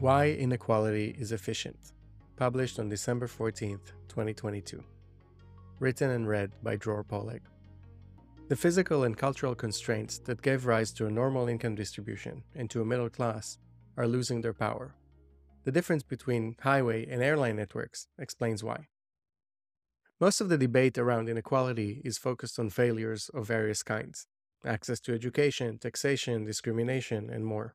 Why Inequality is Efficient, published on December 14th, 2022. Written and read by Dror Poleg. The physical and cultural constraints that gave rise to a normal income distribution and to a middle class are losing their power. The difference between highway and airline networks explains why. Most of the debate around inequality is focused on failures of various kinds access to education, taxation, discrimination, and more.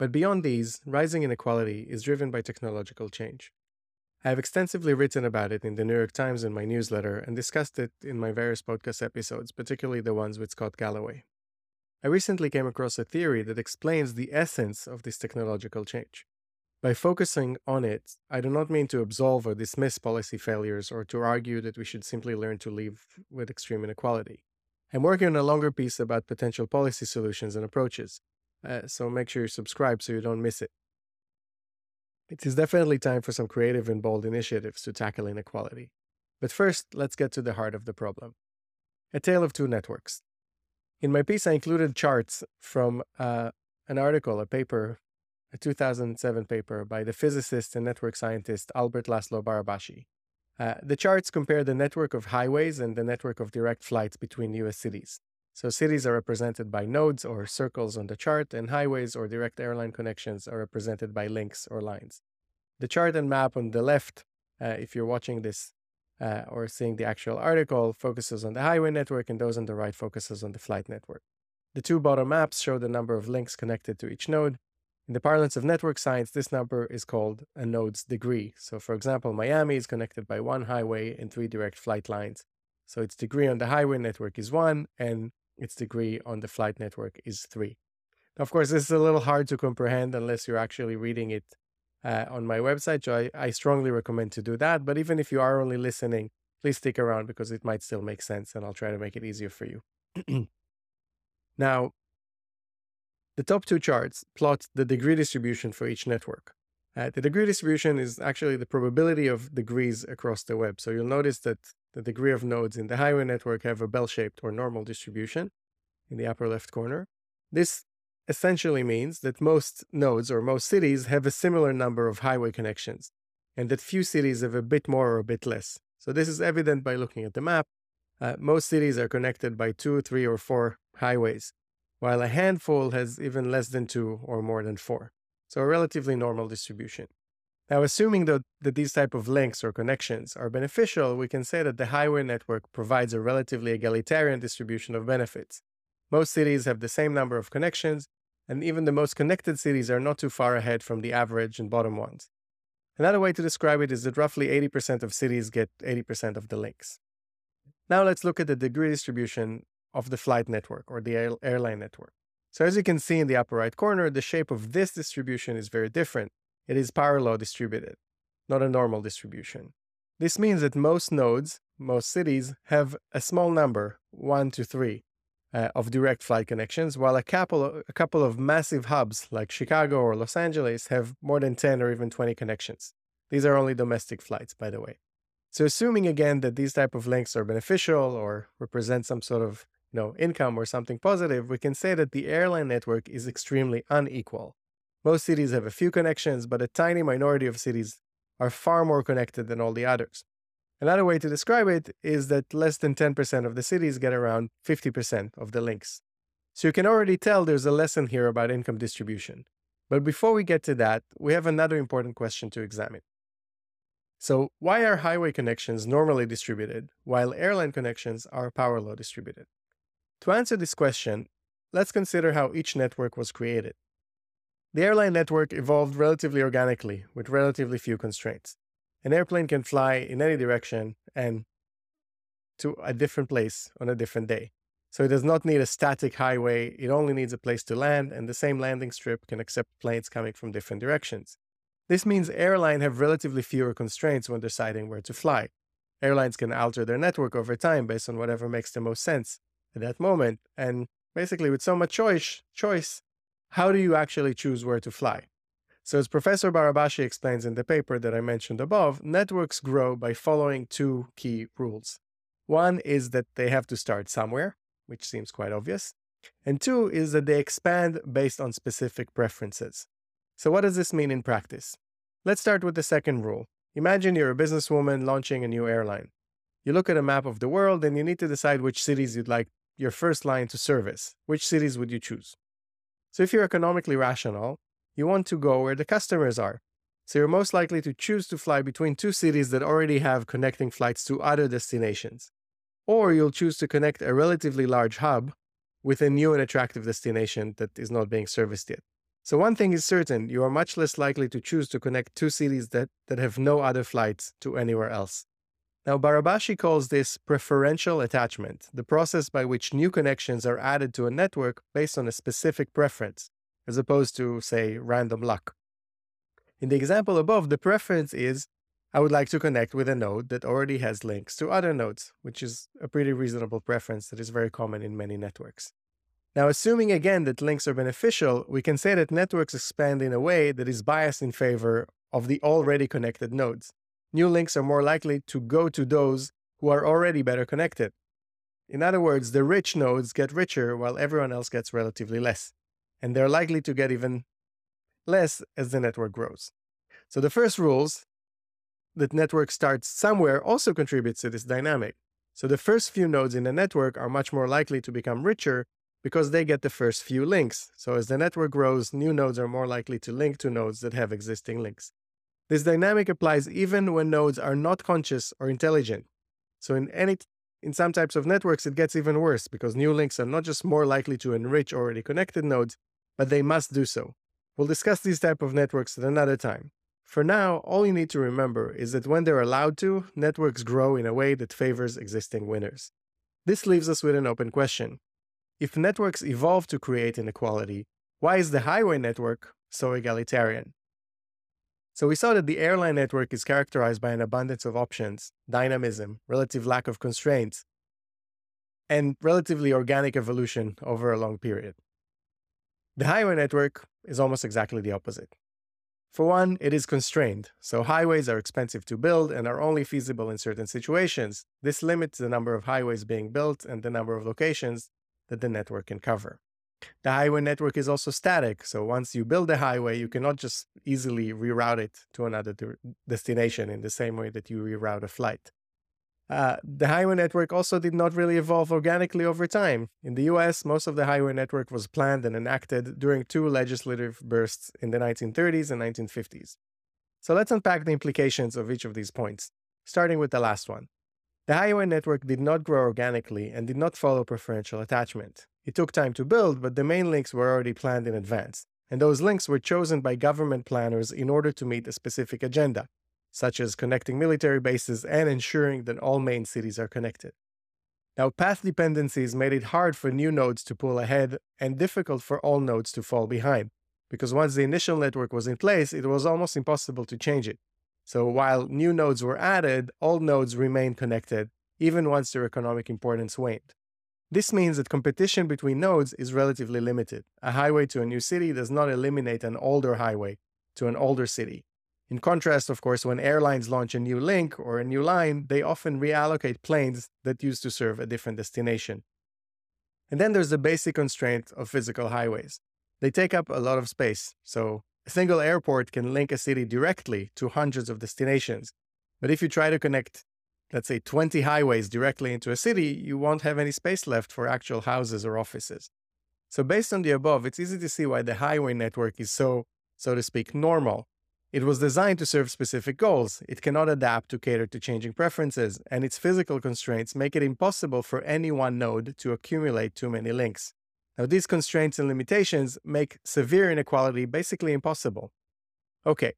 But beyond these, rising inequality is driven by technological change. I have extensively written about it in the New York Times and my newsletter and discussed it in my various podcast episodes, particularly the ones with Scott Galloway. I recently came across a theory that explains the essence of this technological change. By focusing on it, I do not mean to absolve or dismiss policy failures or to argue that we should simply learn to live with extreme inequality. I'm working on a longer piece about potential policy solutions and approaches, uh, so make sure you subscribe so you don't miss it. It is definitely time for some creative and bold initiatives to tackle inequality. But first, let's get to the heart of the problem. A tale of two networks. In my piece, I included charts from uh, an article, a paper, a 2007 paper by the physicist and network scientist Albert Laszlo Barabási. Uh, the charts compare the network of highways and the network of direct flights between US cities. So cities are represented by nodes or circles on the chart, and highways or direct airline connections are represented by links or lines. The chart and map on the left, uh, if you're watching this uh, or seeing the actual article, focuses on the highway network, and those on the right focuses on the flight network. The two bottom maps show the number of links connected to each node. In the parlance of network science, this number is called a node's degree. So, for example, Miami is connected by one highway and three direct flight lines. So its degree on the highway network is one, and its degree on the flight network is 3. Now, of course, this is a little hard to comprehend unless you're actually reading it uh, on my website, so I, I strongly recommend to do that. But even if you are only listening, please stick around because it might still make sense and I'll try to make it easier for you. now, the top two charts plot the degree distribution for each network. Uh, the degree distribution is actually the probability of degrees across the web. So you'll notice that the degree of nodes in the highway network have a bell-shaped or normal distribution in the upper left corner. This essentially means that most nodes or most cities have a similar number of highway connections, and that few cities have a bit more or a bit less. So this is evident by looking at the map. Uh, most cities are connected by two, three, or four highways, while a handful has even less than two or more than four. So a relatively normal distribution. Now, assuming that, that these type of links or connections are beneficial, we can say that the highway network provides a relatively egalitarian distribution of benefits. Most cities have the same number of connections, and even the most connected cities are not too far ahead from the average and bottom ones. Another way to describe it is that roughly 80% of cities get 80% of the links. Now let's look at the degree distribution of the flight network or the airline network. So as you can see in the upper right corner, the shape of this distribution is very different it is power law distributed, not a normal distribution. This means that most nodes, most cities, have a small number, one to three, uh, of direct flight connections, while a couple, of, a couple of massive hubs like Chicago or Los Angeles have more than 10 or even 20 connections. These are only domestic flights, by the way. So assuming again that these type of links are beneficial or represent some sort of you know, income or something positive, we can say that the airline network is extremely unequal. Most cities have a few connections, but a tiny minority of cities are far more connected than all the others. Another way to describe it is that less than 10% of the cities get around 50% of the links. So you can already tell there's a lesson here about income distribution. But before we get to that, we have another important question to examine. So, why are highway connections normally distributed while airline connections are power law distributed? To answer this question, let's consider how each network was created. The airline network evolved relatively organically with relatively few constraints. An airplane can fly in any direction and to a different place on a different day. So it does not need a static highway, it only needs a place to land, and the same landing strip can accept planes coming from different directions. This means airlines have relatively fewer constraints when deciding where to fly. Airlines can alter their network over time based on whatever makes the most sense at that moment, and basically with so much choice, choice how do you actually choose where to fly? So, as Professor Barabási explains in the paper that I mentioned above, networks grow by following two key rules. One is that they have to start somewhere, which seems quite obvious. And two is that they expand based on specific preferences. So, what does this mean in practice? Let's start with the second rule. Imagine you're a businesswoman launching a new airline. You look at a map of the world and you need to decide which cities you'd like your first line to service. Which cities would you choose? So, if you're economically rational, you want to go where the customers are. So, you're most likely to choose to fly between two cities that already have connecting flights to other destinations. Or you'll choose to connect a relatively large hub with a new and attractive destination that is not being serviced yet. So, one thing is certain you are much less likely to choose to connect two cities that, that have no other flights to anywhere else. Now, Barabási calls this preferential attachment, the process by which new connections are added to a network based on a specific preference, as opposed to, say, random luck. In the example above, the preference is I would like to connect with a node that already has links to other nodes, which is a pretty reasonable preference that is very common in many networks. Now, assuming again that links are beneficial, we can say that networks expand in a way that is biased in favor of the already connected nodes. New links are more likely to go to those who are already better connected. In other words, the rich nodes get richer while everyone else gets relatively less, and they're likely to get even less as the network grows. So the first rules that network starts somewhere also contributes to this dynamic. So the first few nodes in the network are much more likely to become richer because they get the first few links. So as the network grows, new nodes are more likely to link to nodes that have existing links. This dynamic applies even when nodes are not conscious or intelligent. So in any in some types of networks it gets even worse because new links are not just more likely to enrich already connected nodes, but they must do so. We'll discuss these type of networks at another time. For now, all you need to remember is that when they're allowed to, networks grow in a way that favors existing winners. This leaves us with an open question. If networks evolve to create inequality, why is the highway network so egalitarian? So we saw that the airline network is characterized by an abundance of options, dynamism, relative lack of constraints, and relatively organic evolution over a long period. The highway network is almost exactly the opposite. For one, it is constrained, so highways are expensive to build and are only feasible in certain situations. This limits the number of highways being built and the number of locations that the network can cover. The highway network is also static, so once you build a highway, you cannot just easily reroute it to another destination in the same way that you reroute a flight. Uh, the highway network also did not really evolve organically over time. In the US, most of the highway network was planned and enacted during two legislative bursts in the 1930s and 1950s. So let's unpack the implications of each of these points, starting with the last one. The highway network did not grow organically and did not follow preferential attachment. It took time to build, but the main links were already planned in advance, and those links were chosen by government planners in order to meet a specific agenda, such as connecting military bases and ensuring that all main cities are connected. Now, path dependencies made it hard for new nodes to pull ahead and difficult for all nodes to fall behind, because once the initial network was in place, it was almost impossible to change it. So while new nodes were added, old nodes remained connected, even once their economic importance waned. This means that competition between nodes is relatively limited. A highway to a new city does not eliminate an older highway to an older city. In contrast, of course, when airlines launch a new link or a new line, they often reallocate planes that used to serve a different destination. And then there's the basic constraint of physical highways. They take up a lot of space, so a single airport can link a city directly to hundreds of destinations. But if you try to connect, let's say, 20 highways directly into a city, you won't have any space left for actual houses or offices. So, based on the above, it's easy to see why the highway network is so, so to speak, normal. It was designed to serve specific goals. It cannot adapt to cater to changing preferences, and its physical constraints make it impossible for any one node to accumulate too many links. Now, these constraints and limitations make severe inequality basically impossible. Okay,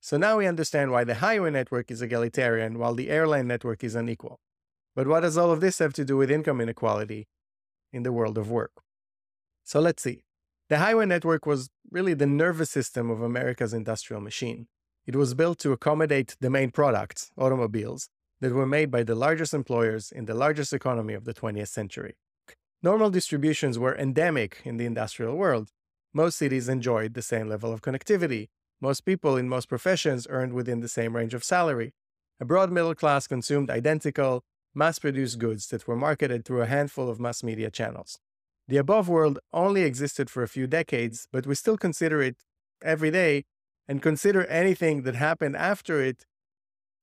so now we understand why the highway network is egalitarian while the airline network is unequal. But what does all of this have to do with income inequality in the world of work? So let's see. The highway network was really the nervous system of America's industrial machine. It was built to accommodate the main products, automobiles, that were made by the largest employers in the largest economy of the 20th century. Normal distributions were endemic in the industrial world. Most cities enjoyed the same level of connectivity. Most people in most professions earned within the same range of salary. A broad middle class consumed identical, mass produced goods that were marketed through a handful of mass media channels. The above world only existed for a few decades, but we still consider it every day and consider anything that happened after it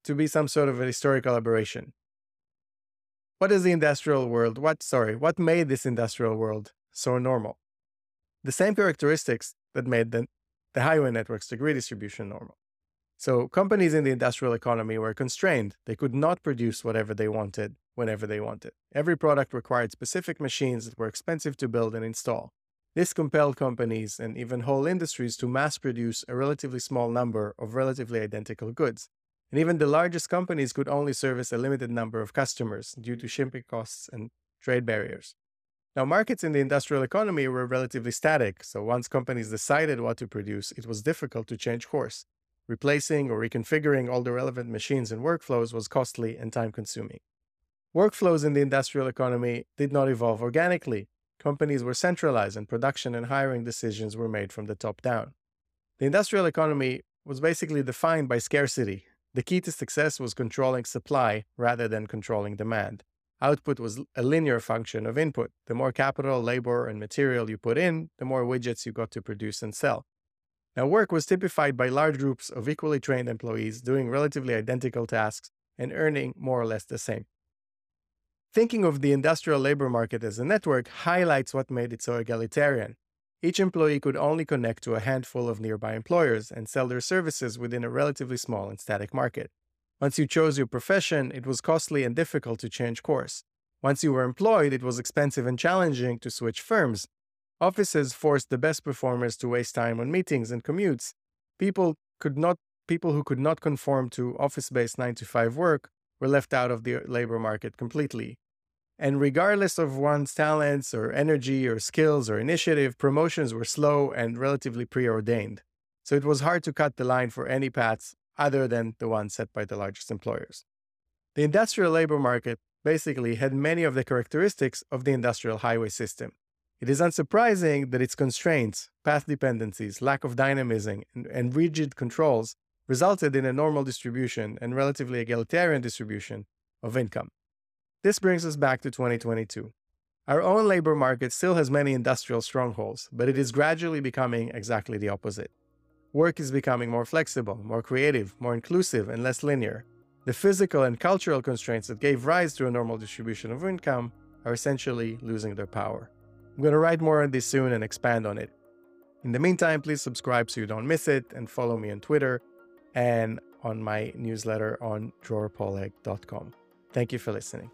to be some sort of a historical aberration. What is the industrial world? What, sorry, what made this industrial world so normal? The same characteristics that made the, the highway network's degree distribution normal. So companies in the industrial economy were constrained. They could not produce whatever they wanted whenever they wanted. Every product required specific machines that were expensive to build and install. This compelled companies and even whole industries to mass produce a relatively small number of relatively identical goods and even the largest companies could only service a limited number of customers due to shipping costs and trade barriers. Now, markets in the industrial economy were relatively static, so once companies decided what to produce, it was difficult to change course. Replacing or reconfiguring all the relevant machines and workflows was costly and time consuming. Workflows in the industrial economy did not evolve organically. Companies were centralized, and production and hiring decisions were made from the top down. The industrial economy was basically defined by scarcity, the key to success was controlling supply rather than controlling demand. Output was a linear function of input. The more capital, labor, and material you put in, the more widgets you got to produce and sell. Now, work was typified by large groups of equally trained employees doing relatively identical tasks and earning more or less the same. Thinking of the industrial labor market as a network highlights what made it so egalitarian. Each employee could only connect to a handful of nearby employers and sell their services within a relatively small and static market. Once you chose your profession, it was costly and difficult to change course. Once you were employed, it was expensive and challenging to switch firms. Offices forced the best performers to waste time on meetings and commutes. People could not people who could not conform to office-based 9 to 5 work were left out of the labor market completely. And regardless of one's talents or energy or skills or initiative, promotions were slow and relatively preordained. So it was hard to cut the line for any paths other than the ones set by the largest employers. The industrial labor market basically had many of the characteristics of the industrial highway system. It is unsurprising that its constraints, path dependencies, lack of dynamism, and, and rigid controls resulted in a normal distribution and relatively egalitarian distribution of income. This brings us back to 2022. Our own labor market still has many industrial strongholds, but it is gradually becoming exactly the opposite. Work is becoming more flexible, more creative, more inclusive, and less linear. The physical and cultural constraints that gave rise to a normal distribution of income are essentially losing their power. I'm going to write more on this soon and expand on it. In the meantime, please subscribe so you don't miss it and follow me on Twitter and on my newsletter on drorpoleg.com. Thank you for listening.